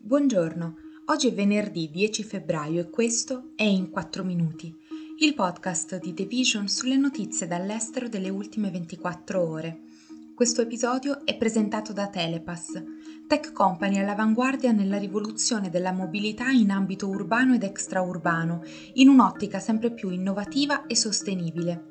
Buongiorno, oggi è venerdì 10 febbraio e questo è In 4 Minuti, il podcast di The Vision sulle notizie dall'estero delle ultime 24 ore. Questo episodio è presentato da Telepass, tech company all'avanguardia nella rivoluzione della mobilità in ambito urbano ed extraurbano, in un'ottica sempre più innovativa e sostenibile.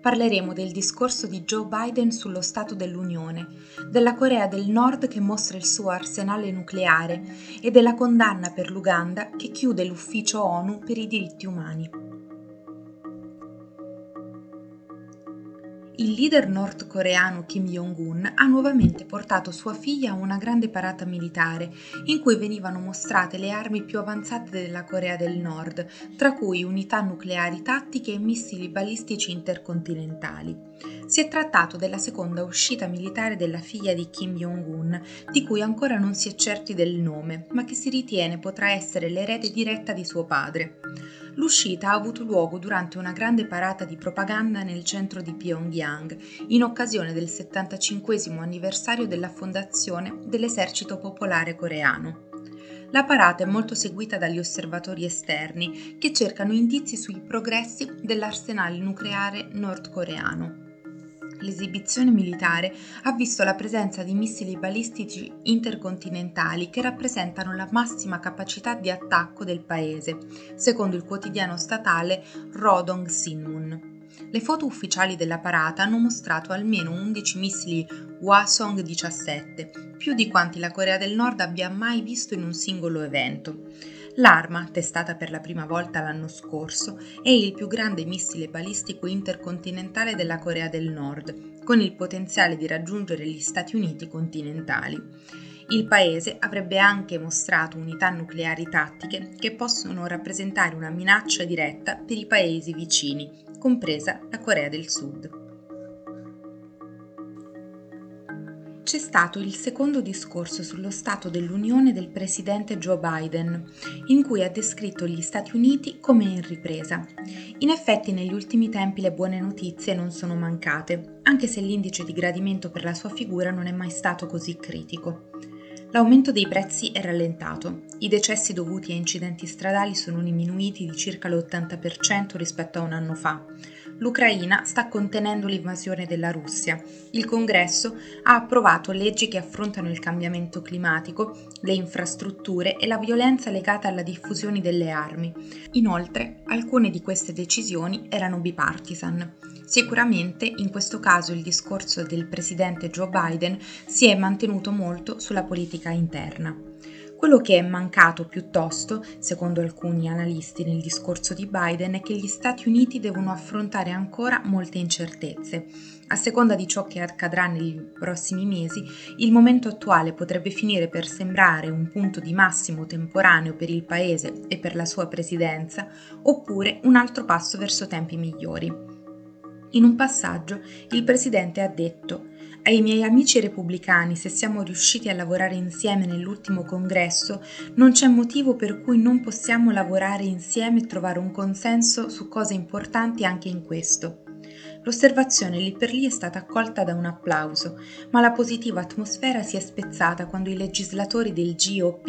parleremo del discorso di Joe Biden sullo Stato dell'Unione, della Corea del Nord che mostra il suo arsenale nucleare e della condanna per l'Uganda che chiude l'ufficio ONU per i diritti umani. Il leader nordcoreano Kim Jong-un ha nuovamente portato sua figlia a una grande parata militare, in cui venivano mostrate le armi più avanzate della Corea del Nord, tra cui unità nucleari tattiche e missili balistici intercontinentali. Si è trattato della seconda uscita militare della figlia di Kim Jong-un, di cui ancora non si è certi del nome, ma che si ritiene potrà essere l'erede diretta di suo padre. L'uscita ha avuto luogo durante una grande parata di propaganda nel centro di Pyongyang, in occasione del 75 anniversario della fondazione dell'esercito popolare coreano. La parata è molto seguita dagli osservatori esterni che cercano indizi sui progressi dell'arsenale nucleare nordcoreano l'esibizione militare ha visto la presenza di missili balistici intercontinentali che rappresentano la massima capacità di attacco del paese, secondo il quotidiano statale Rodong Sinmun. Le foto ufficiali della parata hanno mostrato almeno 11 missili Hwasong-17, più di quanti la Corea del Nord abbia mai visto in un singolo evento. L'arma, testata per la prima volta l'anno scorso, è il più grande missile balistico intercontinentale della Corea del Nord, con il potenziale di raggiungere gli Stati Uniti continentali. Il paese avrebbe anche mostrato unità nucleari tattiche che possono rappresentare una minaccia diretta per i paesi vicini, compresa la Corea del Sud. C'è stato il secondo discorso sullo Stato dell'Unione del presidente Joe Biden, in cui ha descritto gli Stati Uniti come in ripresa. In effetti negli ultimi tempi le buone notizie non sono mancate, anche se l'indice di gradimento per la sua figura non è mai stato così critico. L'aumento dei prezzi è rallentato, i decessi dovuti a incidenti stradali sono diminuiti di circa l'80% rispetto a un anno fa. L'Ucraina sta contenendo l'invasione della Russia. Il Congresso ha approvato leggi che affrontano il cambiamento climatico, le infrastrutture e la violenza legata alla diffusione delle armi. Inoltre, alcune di queste decisioni erano bipartisan. Sicuramente in questo caso il discorso del presidente Joe Biden si è mantenuto molto sulla politica interna. Quello che è mancato piuttosto, secondo alcuni analisti nel discorso di Biden, è che gli Stati Uniti devono affrontare ancora molte incertezze. A seconda di ciò che accadrà nei prossimi mesi, il momento attuale potrebbe finire per sembrare un punto di massimo temporaneo per il Paese e per la sua presidenza, oppure un altro passo verso tempi migliori. In un passaggio il presidente ha detto ai miei amici repubblicani, se siamo riusciti a lavorare insieme nell'ultimo congresso, non c'è motivo per cui non possiamo lavorare insieme e trovare un consenso su cose importanti anche in questo. L'osservazione lì per lì è stata accolta da un applauso, ma la positiva atmosfera si è spezzata quando i legislatori del GOP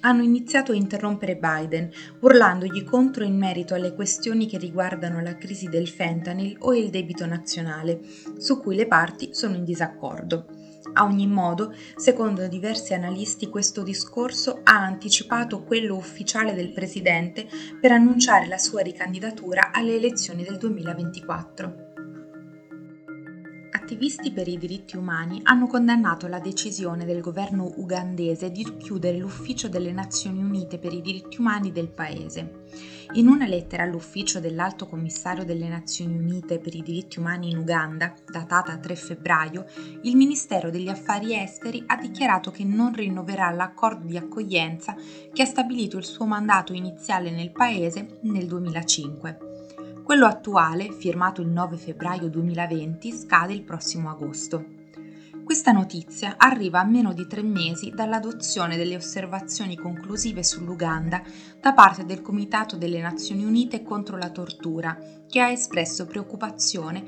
hanno iniziato a interrompere Biden, urlandogli contro in merito alle questioni che riguardano la crisi del fentanyl o il debito nazionale, su cui le parti sono in disaccordo. A ogni modo, secondo diversi analisti, questo discorso ha anticipato quello ufficiale del Presidente per annunciare la sua ricandidatura alle elezioni del 2024. Attivisti per i diritti umani hanno condannato la decisione del governo ugandese di chiudere l'ufficio delle Nazioni Unite per i diritti umani del paese. In una lettera all'ufficio dell'Alto Commissario delle Nazioni Unite per i diritti umani in Uganda, datata 3 febbraio, il Ministero degli Affari Esteri ha dichiarato che non rinnoverà l'accordo di accoglienza che ha stabilito il suo mandato iniziale nel paese nel 2005. Quello attuale, firmato il 9 febbraio 2020, scade il prossimo agosto. Questa notizia arriva a meno di tre mesi dall'adozione delle osservazioni conclusive sull'Uganda da parte del Comitato delle Nazioni Unite contro la tortura, che ha espresso preoccupazione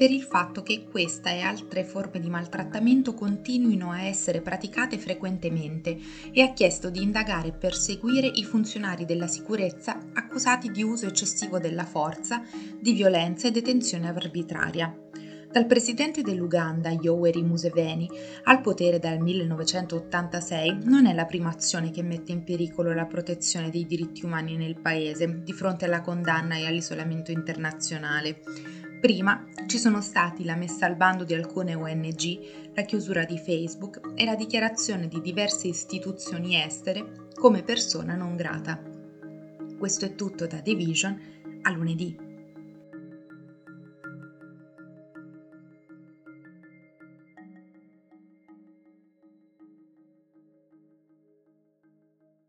per il fatto che questa e altre forme di maltrattamento continuino a essere praticate frequentemente e ha chiesto di indagare e perseguire i funzionari della sicurezza accusati di uso eccessivo della forza, di violenza e detenzione arbitraria. Dal presidente dell'Uganda, Yoweri Museveni, al potere dal 1986 non è la prima azione che mette in pericolo la protezione dei diritti umani nel paese di fronte alla condanna e all'isolamento internazionale. Prima ci sono stati la messa al bando di alcune ONG, la chiusura di Facebook e la dichiarazione di diverse istituzioni estere come persona non grata. Questo è tutto da Division, a lunedì.